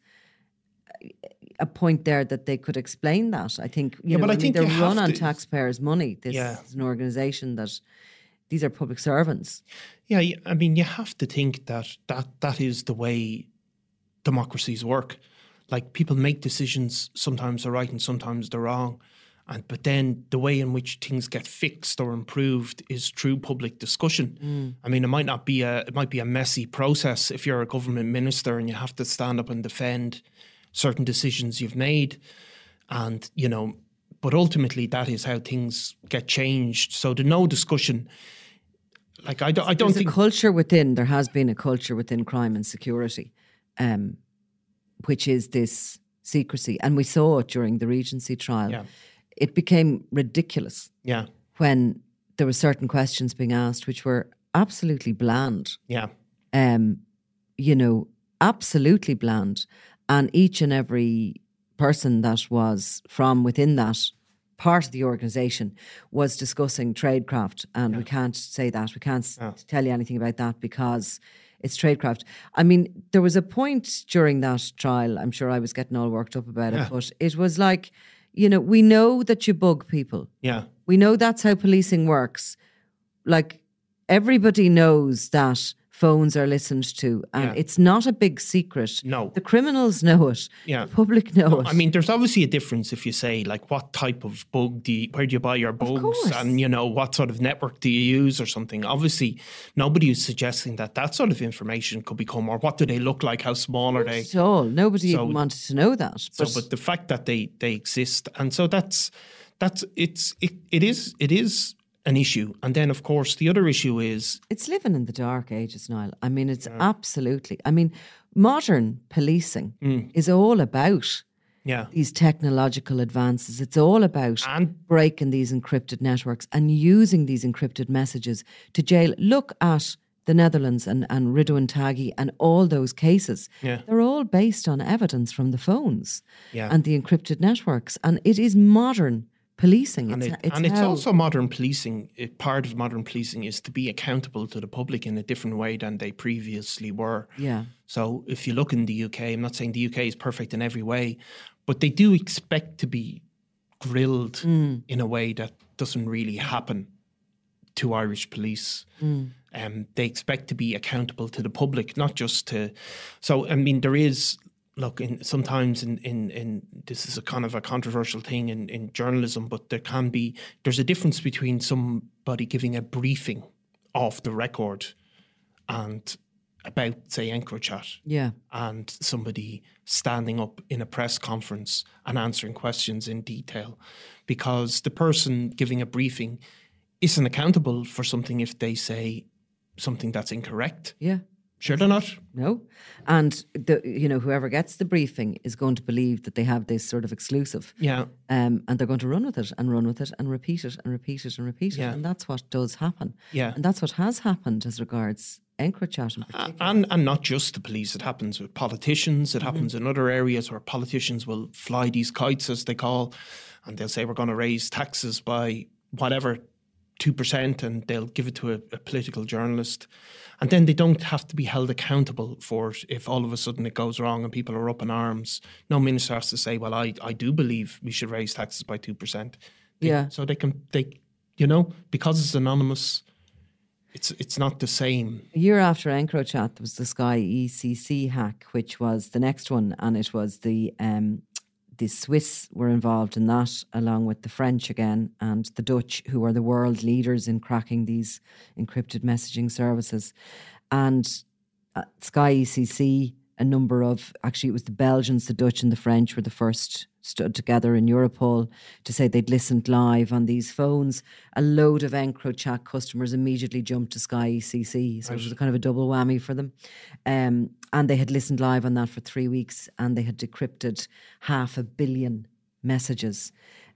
a point there that they could explain that. I think you Yeah, know, but I I mean, think they're run on to- taxpayers' money. This Yeah. is an organisation that these are public servants. Yeah, I mean, you have to think that that that is the way democracies work. Like people make decisions, sometimes they're right and sometimes they're wrong, and but then the way in which things get fixed or improved is through public discussion. Mm. I mean, it might not be a it might be a messy process if you're a government minister and you have to stand up and defend certain decisions you've made, and you know. But ultimately, that is how things get changed. So the no discussion, like I don't, I don't There's think culture within. There has been a culture within crime and security, um, which is this secrecy, and we saw it during the Regency trial. Yeah. It became ridiculous Yeah, when there were certain questions being asked which were absolutely bland. yeah, Um, you know, absolutely bland, and each and every person that was from within that part of the organization was discussing tradecraft. And we can't say that. We can't s tell you anything about that because it's tradecraft. I mean there was a point during that trial i'm sure i was getting all worked up about it but it was like you know we know that you bug people. Yeah, we know that's how policing works. Like everybody knows that phones are listened to, and Yeah. it's not a big secret. No. the criminals know it. Yeah. the public know it. I mean, there's obviously a difference if you say like what type of bug do you, where do you buy your bugs, and you know what sort of network do you use or something. Obviously, nobody is suggesting that that sort of information could become or what do they look like, how small are they. at all. Nobody So- even wanted to know that. So, But, but the fact that they they exist, and so that's that's it's it, it is it is an issue. And then of course the other issue is it's living in the dark ages, Niall. I mean, it's absolutely. I mean, modern policing Mm. is all about yeah these technological advances. It's all about And- breaking these encrypted networks and using these encrypted messages to jail. Look at the Netherlands and, and Ridouan Taghi and all those cases. Yeah. They're all based on evidence from the phones Yeah. and the encrypted networks. And it is modern policing. and, it's, it, it's and it's also modern policing. It, part of modern policing is to be accountable to the public in a different way than they previously were. Yeah. So if you look in the UK, I'm not saying the UK is perfect in every way, but they do expect to be grilled Mm. in a way that doesn't really happen to Irish police. Mm. Um, they expect to be accountable to the public, not just to. So I mean, there is look in sometimes in in in this is a kind of a controversial thing in in journalism, but there can be there's a difference between somebody giving a briefing off the record and about say EncroChat Yeah. and somebody standing up in a press conference and answering questions in detail because the person giving a briefing isn't accountable for something if they say something that's incorrect. Yeah. Sure, they're not. No. And the you know, whoever gets the briefing is going to believe that they have this sort of exclusive. Yeah. Um, and they're going to run with it and run with it and repeat it and repeat it and repeat Yeah. it. And that's what does happen. Yeah. And that's what has happened as regards EncroChat in particular. And and not just the police. It happens with politicians. It happens in other areas where politicians will fly these kites, as they call, and they'll say we're going to raise taxes by whatever two percent, and they'll give it to a, a political journalist, and then they don't have to be held accountable for it if all of a sudden it goes wrong and people are up in arms. No minister has to say, "Well, I I do believe we should raise taxes by two percent." Yeah. So they can they, you know, because it's anonymous. It's it's not the same. A year after EncroChat, there was the Sky ECC hack, which was the next one, and it was the um, the Swiss were involved in that, along with the French again, and the Dutch, who are the world leaders in cracking these encrypted messaging services. And uh, Sky ECC, a number of actually, it was the Belgians, the Dutch, and the French were the first stood together in Europol to say they'd listened live on these phones. A load of EncroChat customers immediately jumped to Sky ECC, so it was a kind of a double whammy for them. Um, and they had listened live on that for three weeks, and they had decrypted half a billion messages.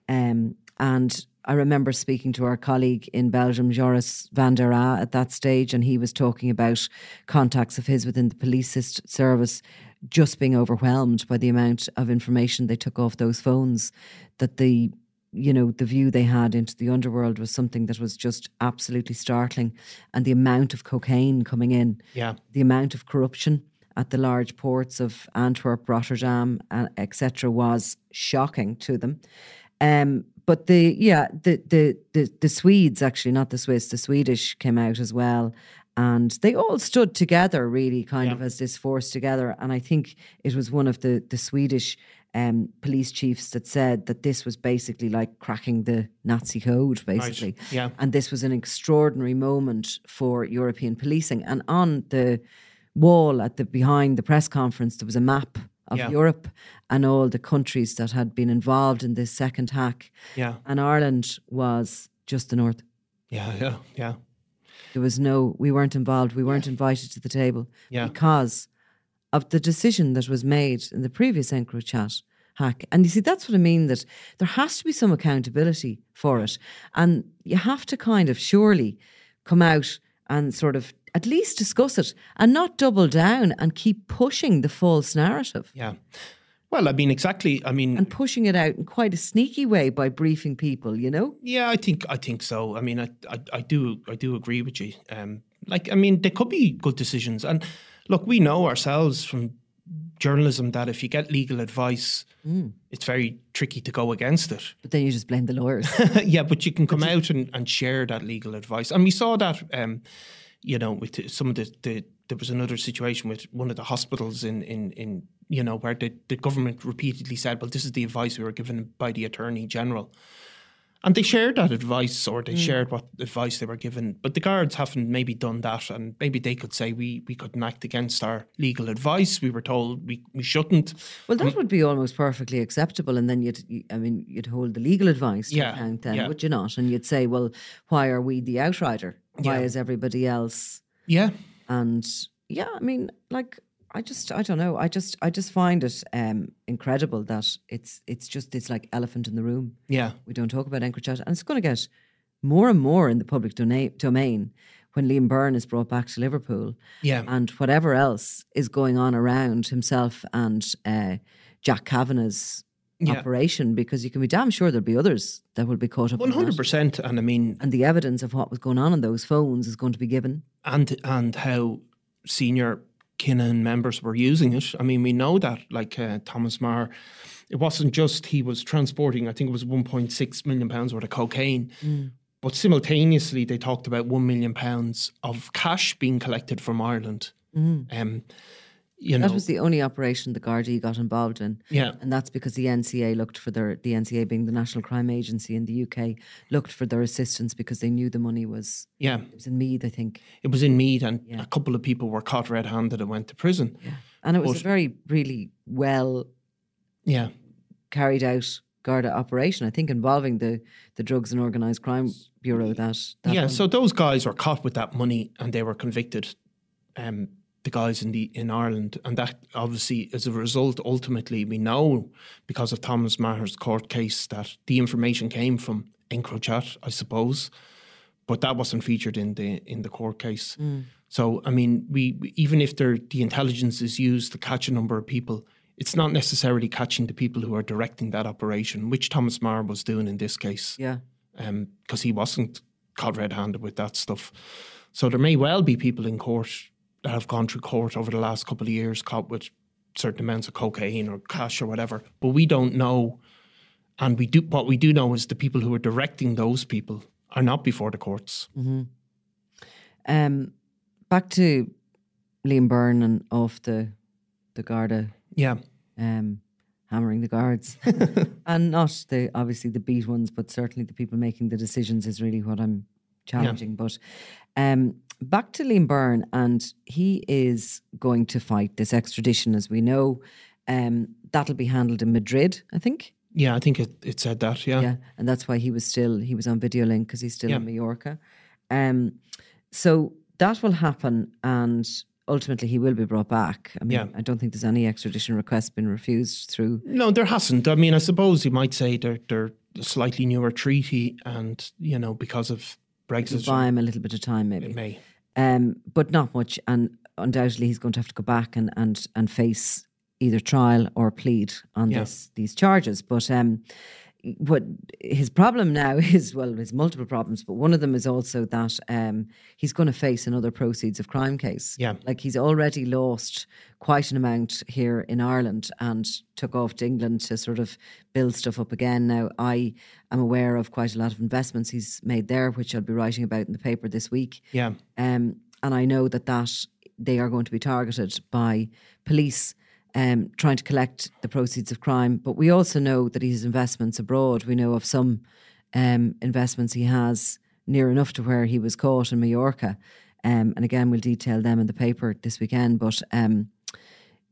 Um, and I remember speaking to our colleague in Belgium, Joris van der A, at that stage, and he was talking about contacts of his within the police service just being overwhelmed by the amount of information they took off those phones. That the you know the view they had into the underworld was something that was just absolutely startling, and the amount of cocaine coming in, Yeah. the amount of corruption at the large ports of Antwerp, Rotterdam, etc., was shocking to them. Um, but the yeah the, the the the Swedes actually not the Swiss the Swedish came out as well, and they all stood together really kind of as this force together. And I think it was one of the the Swedish um, police chiefs that said that this was basically like cracking the Nazi code, basically. yeah. And this was an extraordinary moment for European policing. And on the wall at the behind the press conference, there was a map of Yeah. Europe and all the countries that had been involved in this second hack. Yeah. And Ireland was just the north. Yeah. Yeah. Yeah. There was no, we weren't involved. We weren't invited to the table Yeah. because of the decision that was made in the previous EncroChat hack. And you see, that's what I mean that there has to be some accountability for it. And you have to kind of surely come out and sort of at least discuss it and not double down and keep pushing the false narrative Yeah. Well, I mean, exactly. I mean, and pushing it out in quite a sneaky way by briefing people, you know? yeah, I think I think so. I mean, I I, I do I do agree with you. Um, like, I mean, there could be good decisions, and look, we know ourselves from journalism that if you get legal advice, it's very tricky to go against it. But then you just blame the lawyers. yeah, but you can come out and, and share that legal advice. And we saw that, um, you know, with some of the, the there was another situation with one of the hospitals in in, in you know where the, the government repeatedly said, well, this is the advice we were given by the attorney general. And they shared that advice, or they mm. shared what advice they were given. But the guards haven't maybe done that, and maybe they could say we we couldn't act against our legal advice. We were told we, we shouldn't. Well, that would be almost perfectly acceptable, and then you'd, I mean, you'd hold the legal advice to Yeah, account, then, yeah. would you not? And you'd say, well, why are we the outrider? Why Yeah. is everybody else? Yeah, And yeah, I mean, like, I just, I don't know, I just, I just find it um, incredible that it's, it's just this like elephant in the room. yeah, We don't talk about EncroChat, and it's going to get more and more in the public dona- domain when Liam Byrne is brought back to Liverpool yeah. and whatever else is going on around himself and uh, Jack Kavanagh's Yeah. operation, because you can be damn sure there'll be others that will be caught up. in that. hundred percent. And I mean, And the evidence of what was going on in those phones is going to be given. and and how senior Kinahan members were using it. I mean, we know that, like uh, Thomas Maher, it wasn't just he was transporting. I think it was 1.6 million pounds worth of cocaine, Mm. but simultaneously they talked about one million pounds of cash being collected from Ireland. Um, you know. That was the only operation the Gardaí got involved in. yeah, And that's because the NCA looked for their, the NCA being the National Crime Agency in the UK, looked for their assistance because they knew the money was, yeah. it was in Meath, I think. It was in Meath, and Yeah. a couple of people were caught red-handed and went to prison. And it was But- a very, really well Yeah, carried out Garda operation, I think involving the, the Drugs and Organised Crime Bureau that, that yeah. one. So those guys were caught with that money, and they were convicted. Um, the guys in the in Ireland, and that obviously, as a result, ultimately, we know because of Thomas Maher's court case that the information came from EncroChat, I suppose. but that wasn't featured in the in the court case. Mm. So I mean, we even if there, the intelligence is used to catch a number of people, it's not necessarily catching the people who are directing that operation, which Thomas Maher was doing in this case Yeah. Um, because he wasn't caught red-handed with that stuff. So there may well be people in court have gone through court over the last couple of years caught with certain amounts of cocaine or cash or whatever, but we don't know. And we do what we do know is the people who are directing those people are not before the courts. Um, back to Liam Byrne and off the the Garda Yeah, um, hammering the guards, and not the obviously the beat ones, but certainly the people making the decisions is really what I'm challenging. But um, back to Liam Byrne, and he is going to fight this extradition, as we know. Um, that'll be handled in Madrid, I think. yeah, I think it, it said that. Yeah, Yeah, and that's why he was still he was on video link because he's still Yeah. in Mallorca. Um, so that will happen, and ultimately he will be brought back. I mean, Yeah. I don't think there's any extradition request been refused through. No, there hasn't. I mean, I suppose you might say they're they're a slightly newer treaty, and you know because of It'll Brexit, buy him a little bit of time, maybe. it may. um, but not much. And undoubtedly, he's going to have to go back and and and face either trial or plead on Yeah. this these charges. But um, what his problem now is well, his multiple problems, but one of them is also that um, he's going to face another proceeds of crime case. Yeah. like he's already lost quite an amount here in Ireland and took off to England to sort of build stuff up again. Now I am aware of quite a lot of investments he's made there, which I'll be writing about in the paper this week. Yeah, Um, and I know that that they are going to be targeted by police um, trying to collect the proceeds of crime. But we also know that he has investments abroad. We know of some um, investments he has near enough to where he was caught in Mallorca. Um, and again, we'll detail them in the paper this weekend. But um,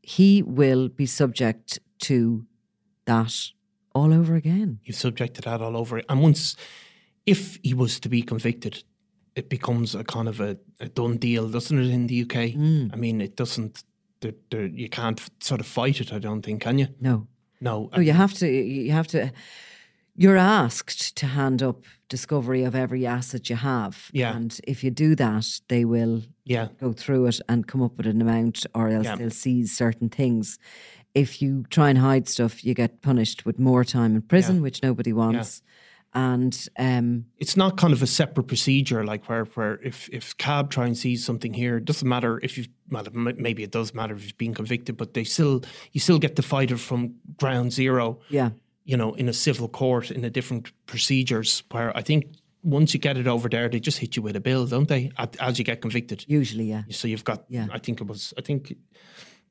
he will be subject to that all over again. he's subject to that all over. And once, if he was to be convicted, it becomes a kind of a, a done deal, doesn't it? In the UK, I mean, it doesn't. There, there, you can't sort of fight it. I don't think, can you? No, No. No, you have to. You have to. You're asked to hand up discovery of every asset you have. Yeah. And if you do that, they will yeah, go through it and come up with an amount, or else Yeah. they'll seize certain things. If you try and hide stuff, you get punished with more time in prison, which nobody wants. And um, it's not kind of a separate procedure like where where if if CAB try and seize something here, it doesn't matter if you well maybe it does matter if you've been convicted, but they still you still get to fight it from ground zero. yeah, you know, in a civil court in a different procedures where I think once you get it over there, they just hit you with a bill, don't they? At, as you get convicted. usually, yeah. So you've got, Yeah. I think it was, I think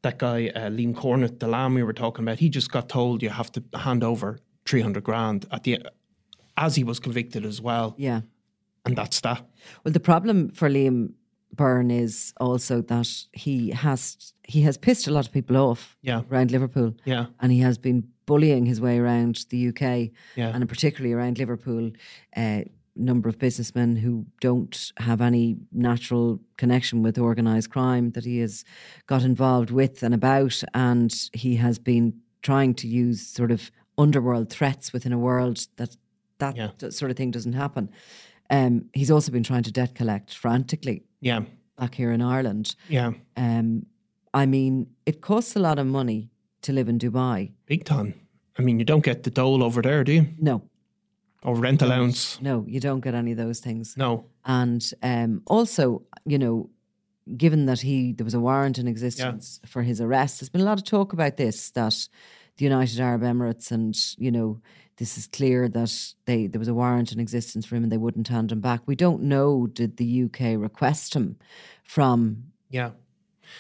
that guy, uh, Liam Cornett, the lamb we were talking about, he just got told you have to hand over 300 grand at the as he was convicted as well. Yeah. And that's that. Well, the problem for Liam Byrne is also that he has he has pissed a lot of people off Yeah. around Liverpool. Yeah. and he has been bullying his way around the UK Yeah. and particularly around Liverpool. A number of businessmen who don't have any natural connection with organised crime that he has got involved with and about, and he has been trying to use sort of underworld threats within a world that that Yeah. sort of thing doesn't happen. Um, he's also been trying to debt collect frantically Yeah. back here in Ireland. Yeah. Um, I mean, it costs a lot of money to live in Dubai. Big time. I mean, you don't get the dole over there, do you? No, Or rent allowance? no, you don't get any of those things. No. And um, also, you know, given that he there was a warrant in existence for his arrest, there's been a lot of talk about this that the United Arab Emirates and you know this is clear that they there was a warrant in existence for him and they wouldn't hand him back. We don't know did the UK request him from Yeah.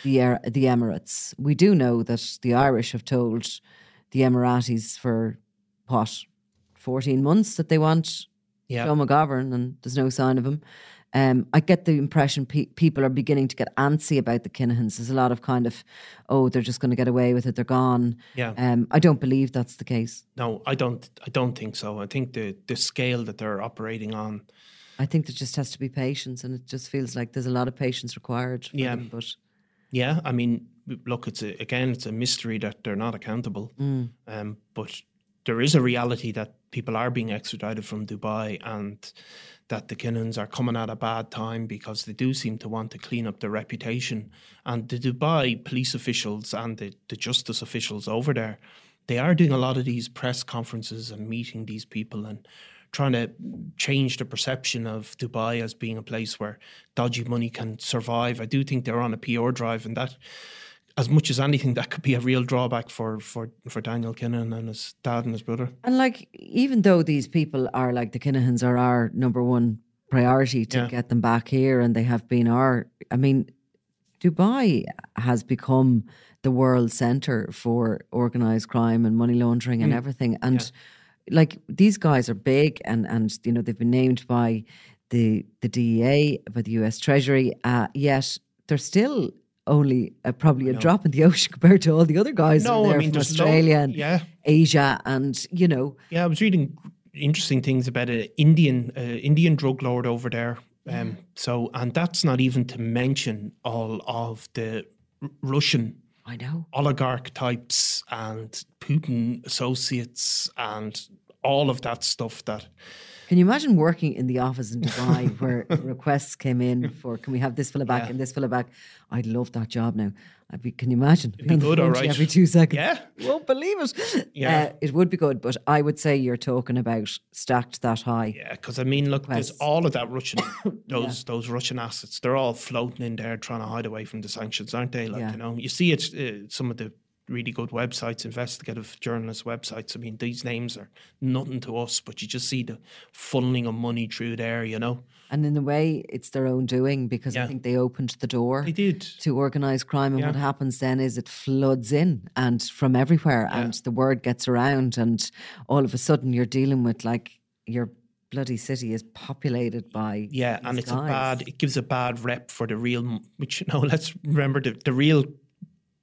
the the Emirates. We do know that the Irish have told the Emiratis for what fourteen months that they want Yeah. Joe McGovern, and there's no sign of him. Um, I get the impression pe- people are beginning to get antsy about the Kinahans. There's a lot of kind of, oh, they're just going to get away with it. They're gone. Yeah. Um, I don't believe that's the case. No, I don't. I don't think so. I think the the scale that they're operating on. I think there just has to be patience, and it just feels like there's a lot of patience required. Yeah. them, but Yeah, I mean, look, it's a, again, it's a mystery that they're not accountable. Um, but there is a reality that people are being extradited from Dubai and that the Kinahans are coming at a bad time because they do seem to want to clean up their reputation. And the Dubai police officials and the, the justice officials over there, they are doing a lot of these press conferences and meeting these people and trying to change the perception of Dubai as being a place where dodgy money can survive. I do think they're on a PR drive, and that, as much as anything, that could be a real drawback for for for Daniel Kinahan and his dad and his brother. And like, even though these people are like the Kinahans are our number one priority to Yeah. get them back here, and they have been our, I mean, Dubai has become the world center for organized crime and money laundering and everything. And like these guys are big, and and you know they've been named by the the DEA, by the U.S. Treasury. Uh, yet they're still only uh, probably a drop in the ocean compared to all the other guys No, in I there mean, from Australia and yeah. Asia, and you know, Yeah, I was reading interesting things about an Indian uh, Indian drug lord over there. Um, so, and that's not even to mention all of the R- Russian I know. oligarch types and Putin associates and all of that stuff that Can you imagine working in the office in Dubai where requests came in for can we have this fella back Yeah. and this fella back? I'd love that job now. I'd be, can you imagine? be on the good, all phone to you right. Every two seconds. Yeah. Won't believe it. Yeah. Uh, it would be good, but I would say you're talking about stacked that high. Yeah, because I mean, look, there's all of that Russian, those those Russian assets. They're all floating in there, trying to hide away from the sanctions, aren't they? Like Yeah. you know, you see it's Uh, some of the really good websites, investigative journalist websites. I mean, these names are nothing to us, but you just see the funneling of money through there. You know, And in a way, it's their own doing because I think they opened the door they did. to organised crime. And what happens then is it floods in and from everywhere, and the word gets around, and all of a sudden you're dealing with like your bloody city is populated by Yeah, and it's a bad. It gives a bad rep for the real. Which you know, let's remember the the real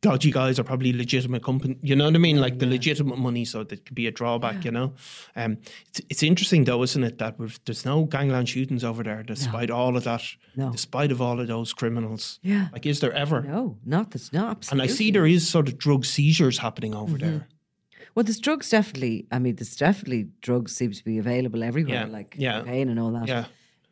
dodgy guys are probably legitimate company. You know what I mean? Like the legitimate money, so that could be a drawback. You know, um, it's it's interesting though, isn't it, that there's no gangland shootings over there, despite all of that, No. despite of all of those criminals. Yeah. like is there ever? No, not that's not And. I see there is sort of drug seizures happening over Mm-hmm. there. Well, there's drugs definitely. I mean, there's definitely drugs seems to be available everywhere, Yeah, like yeah. cocaine and all that. Yeah,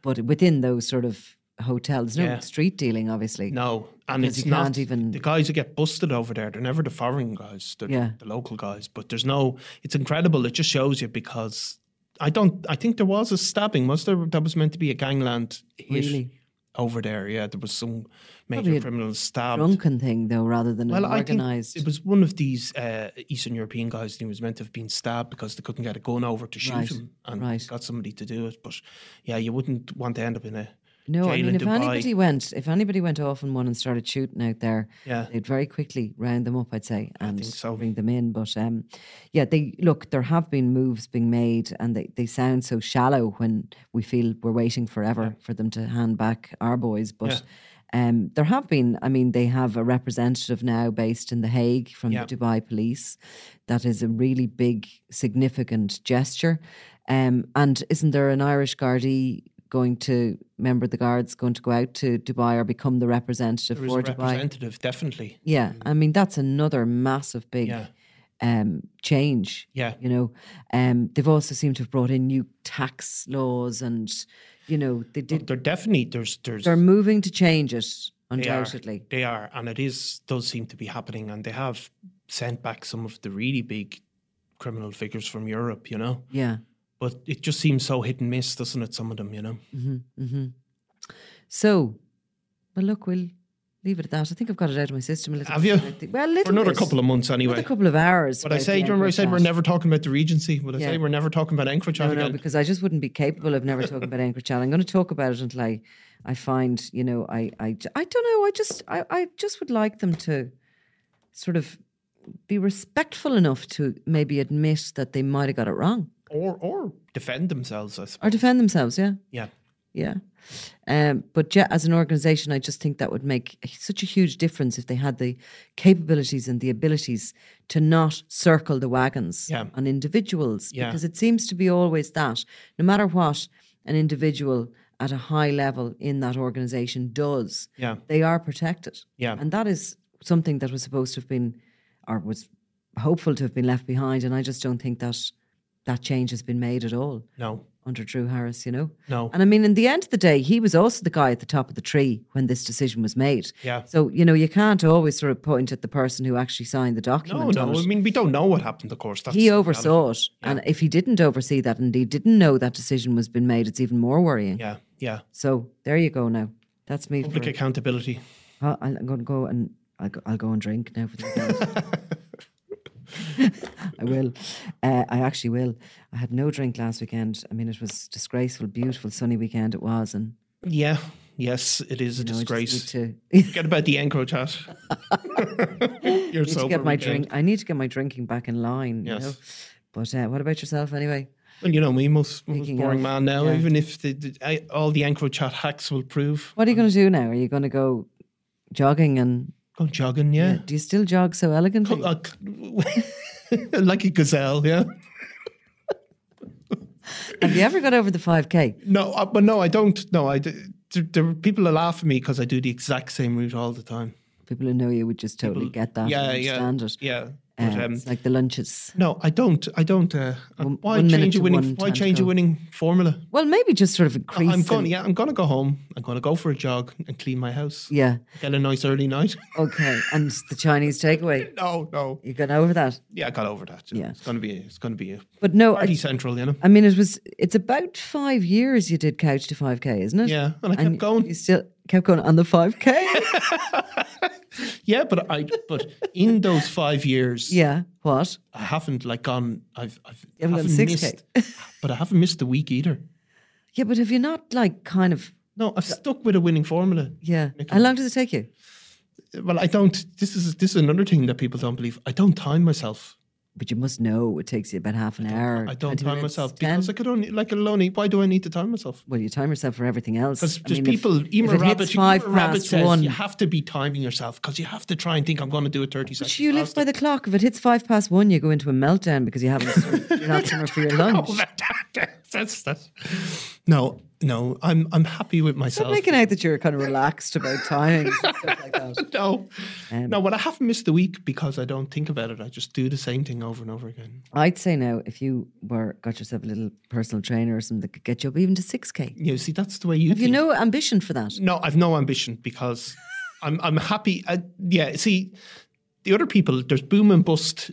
But within those sort of hotels, no Yeah. street dealing, obviously. no, and it's not even- the guys who get busted over there. They're never the foreign guys. They're Yeah. the local guys. But there's no. It's incredible. It just shows you because I don't. I think there was a stabbing. Was there? That was meant to be a gangland hit Really? over there. Yeah, there was some major Probably a criminals stabbed. Drunken thing though, rather than Well, organized. it was one of these uh, Eastern European guys. who was meant to have been stabbed because they couldn't get a gun over to shoot Right, him, and right. got somebody to do it. But yeah, you wouldn't want to end up in a no, I mean, if Dubai. anybody went, if anybody went off on one and started shooting out there, Yeah. they'd very quickly round them up, I'd say, and so. bring them in. But um, yeah, they look. There have been moves being made, and they, they sound so shallow when we feel we're waiting forever for them to hand back our boys. But um, there have been. I mean, they have a representative now based in the Hague from Yeah. the Dubai Police. That is a really big, significant gesture. Um, and isn't there an Irish Gardaí going to member of the guards going to go out to Dubai or become the representative for Dubai? representative, definitely. Yeah, I mean that's another massive big Yeah. um, change. Yeah. you know, um, they've also seemed to have brought in new tax laws, and you know they did. They're definitely there's there's They're moving to change it, They are. undoubtedly. They are, and it is does seem to be happening, and they have sent back some of the really big criminal figures from Europe, you know. Yeah. But it just seems so hit and miss, doesn't it? Some of them, you know. Mm-hmm. So, well, look, we'll leave it at that. I think I've got it out of my system a little. Have bit. you? Think- Well, For another bit. couple of months, Another anyway. couple of hours. But I say, do you remember I said we're never talking about the Regency? Would I Yeah. say we're never talking about EncroChat No, no, because I just wouldn't be capable of never talking about EncroChat. I'm going to talk about it until I, I find, you know, I, I, I don't know. I just, I, I just would like them to sort of be respectful enough to maybe admit that they might have got it wrong or or defend themselves, I suppose. or defend themselves. Yeah, Yeah. yeah. Um, but yeah, as an organization, I just think that would make such a huge difference if they had the capabilities and the abilities to not circle the wagons Yeah. on individuals. Yeah. Because it seems to be always that, no matter what an individual at a high level in that organization does, Yeah. they are protected. Yeah. And that is something that was supposed to have been, or was hopeful to have been left behind. And I just don't think that that change has been made at all No, under Drew Harris, you know? no. And I mean, in the end of the day, he was also the guy at the top of the tree when this decision was made. Yeah. So, you know, you can't always sort of point at the person who actually signed the document. no. it. I mean, we don't know what happened, of course. That's he oversaw it. And if he didn't oversee that and he didn't know that decision was been made, it's even more worrying. Yeah, yeah. So there you go now. That's me. Public accountability. I'm going to go and I'll go, I'll go and drink now for the. I will. Uh, I actually will. I had no drink last weekend. I mean, it was disgraceful, beautiful, sunny weekend it was, and Yeah, yes, it is a know, disgrace. to, Forget about the EncroChat. You're sober get my weekend. drink. I need to get my drinking back in line. You Yes. know? But uh, what about yourself, anyway? Well, you know me, most, most boring of, man now. yeah. Even if the, the, I, all the EncroChat hacks will prove. What are you going to do now? Are you going to go jogging and Go jogging, yeah. do you still jog so elegantly? Co- uh, like a gazelle, yeah. Have you ever got over the five k? No, uh, but no, I don't. No, I. There, there, people laugh at me because I do the exact same route all the time. People who know you would just totally People- get that. Yeah, and yeah, it. yeah. But, um, it's like the lunches. no, I don't. I don't. Uh, One- why one change a winning? Why change a winning formula? Well, maybe just sort of increase. I'm going. Yeah, I'm going to go home. I'm going to go for a jog and clean my house. Yeah. Get a nice early night. Okay. And the Chinese takeaway. no, no. You got over that. Yeah, I got over that. Yeah. it's going to be. It's going to be a But no, party I, central. You know. I mean, it was. It's about five years you did couch to five k, isn't it? Yeah, and I kept going. You still kept going on the five k. Yeah, but I. But in those five years, yeah. What? I haven't like gone. I've. I've You haven't haven't 6K. missed, but I haven't missed a week either. Yeah, but have you not like kind of? No, I've stuck with a winning formula. Yeah. Nicola. How long does it take you? Well, I don't. This is this is another thing that people don't believe. I don't time myself. But you must know it takes you about half an hour. I don't 20 time minutes, myself 10. because I could only like a alone. Why do I need to time myself? Well, you time yourself for everything else. Because I mean, people. if Emer it Rabbit, hits five Emer Rabbit says one, you have to be timing yourself because you have to try and think I'm going to do it 30 But seconds. you live by the clock. If it hits five past one, you go into a meltdown because you haven't you're not somewhere for your lunch. That- that's that's. No, no. I'm I'm happy with myself. making out that you're kind of relaxed about timings and stuff like that. no, Um, no. Well, I haven't missed a week because I don't think about it. I just do the same thing over and over again. I'd say now, if you were got yourself a little personal trainer or something that could get you up even to six k. You see, that's the way you. Have you no ambition for that? No, I've no ambition because I'm I'm happy. Uh, yeah, see, the other people, there's boom and bust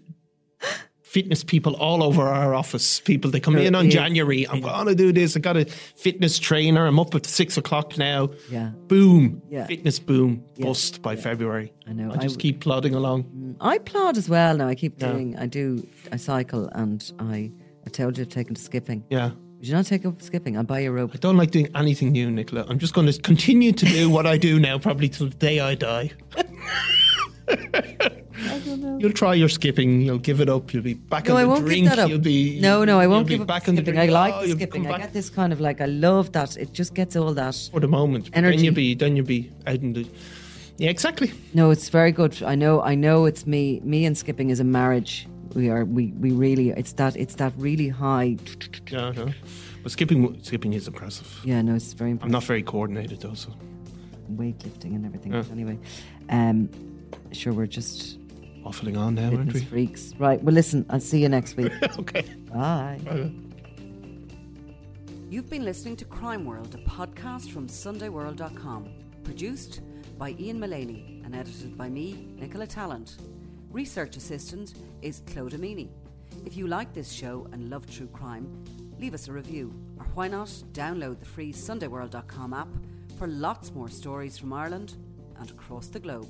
fitness people all over our office. People they come There in on is. January. I'm going to do this. I got a fitness trainer. I'm up at six o'clock now. Yeah. Boom. Yeah. Fitness boom. Yeah. Bust by February. I know. I I just w- keep plodding along. Mm, I plod as well now. I keep Yeah. doing. I do. I cycle and I. I told you I've taken to skipping. Yeah. Would you not take up skipping? I'll buy you a rope. I don't like doing anything new, Nicola. I'm just going to continue to do what I do now, probably till the day I die. You'll try your skipping. You'll give it up. You'll be back No, on I the won't drink. give that up. You'll be no, no, I won't be give up back the on the skipping. drink. I like Oh, skipping. I get this kind of like I love that. It just gets all that. for the moment. Energy. Then you'll be. Then you'll be out in the. Yeah, exactly. No, it's very good. I know. I know. It's me. Me and skipping is a marriage. We are. We. We really. It's that. It's that really high. Yeah, no. But skipping, skipping is impressive. Yeah. No. It's very I'm not very coordinated though, so Weightlifting and everything. Yeah. Anyway, um, sure. We're just waffling on now, aren't we? freaks, right? Well, listen. I'll see you next week. okay. Bye. You've been listening to Crime World, a podcast from SundayWorld.com. Produced by Ian Mullaney and edited by me, Nicola Tallant. Research assistant is Claude Amini. If you like this show and love true crime, leave us a review. Or why not download the free SundayWorld.com app for lots more stories from Ireland and across the globe.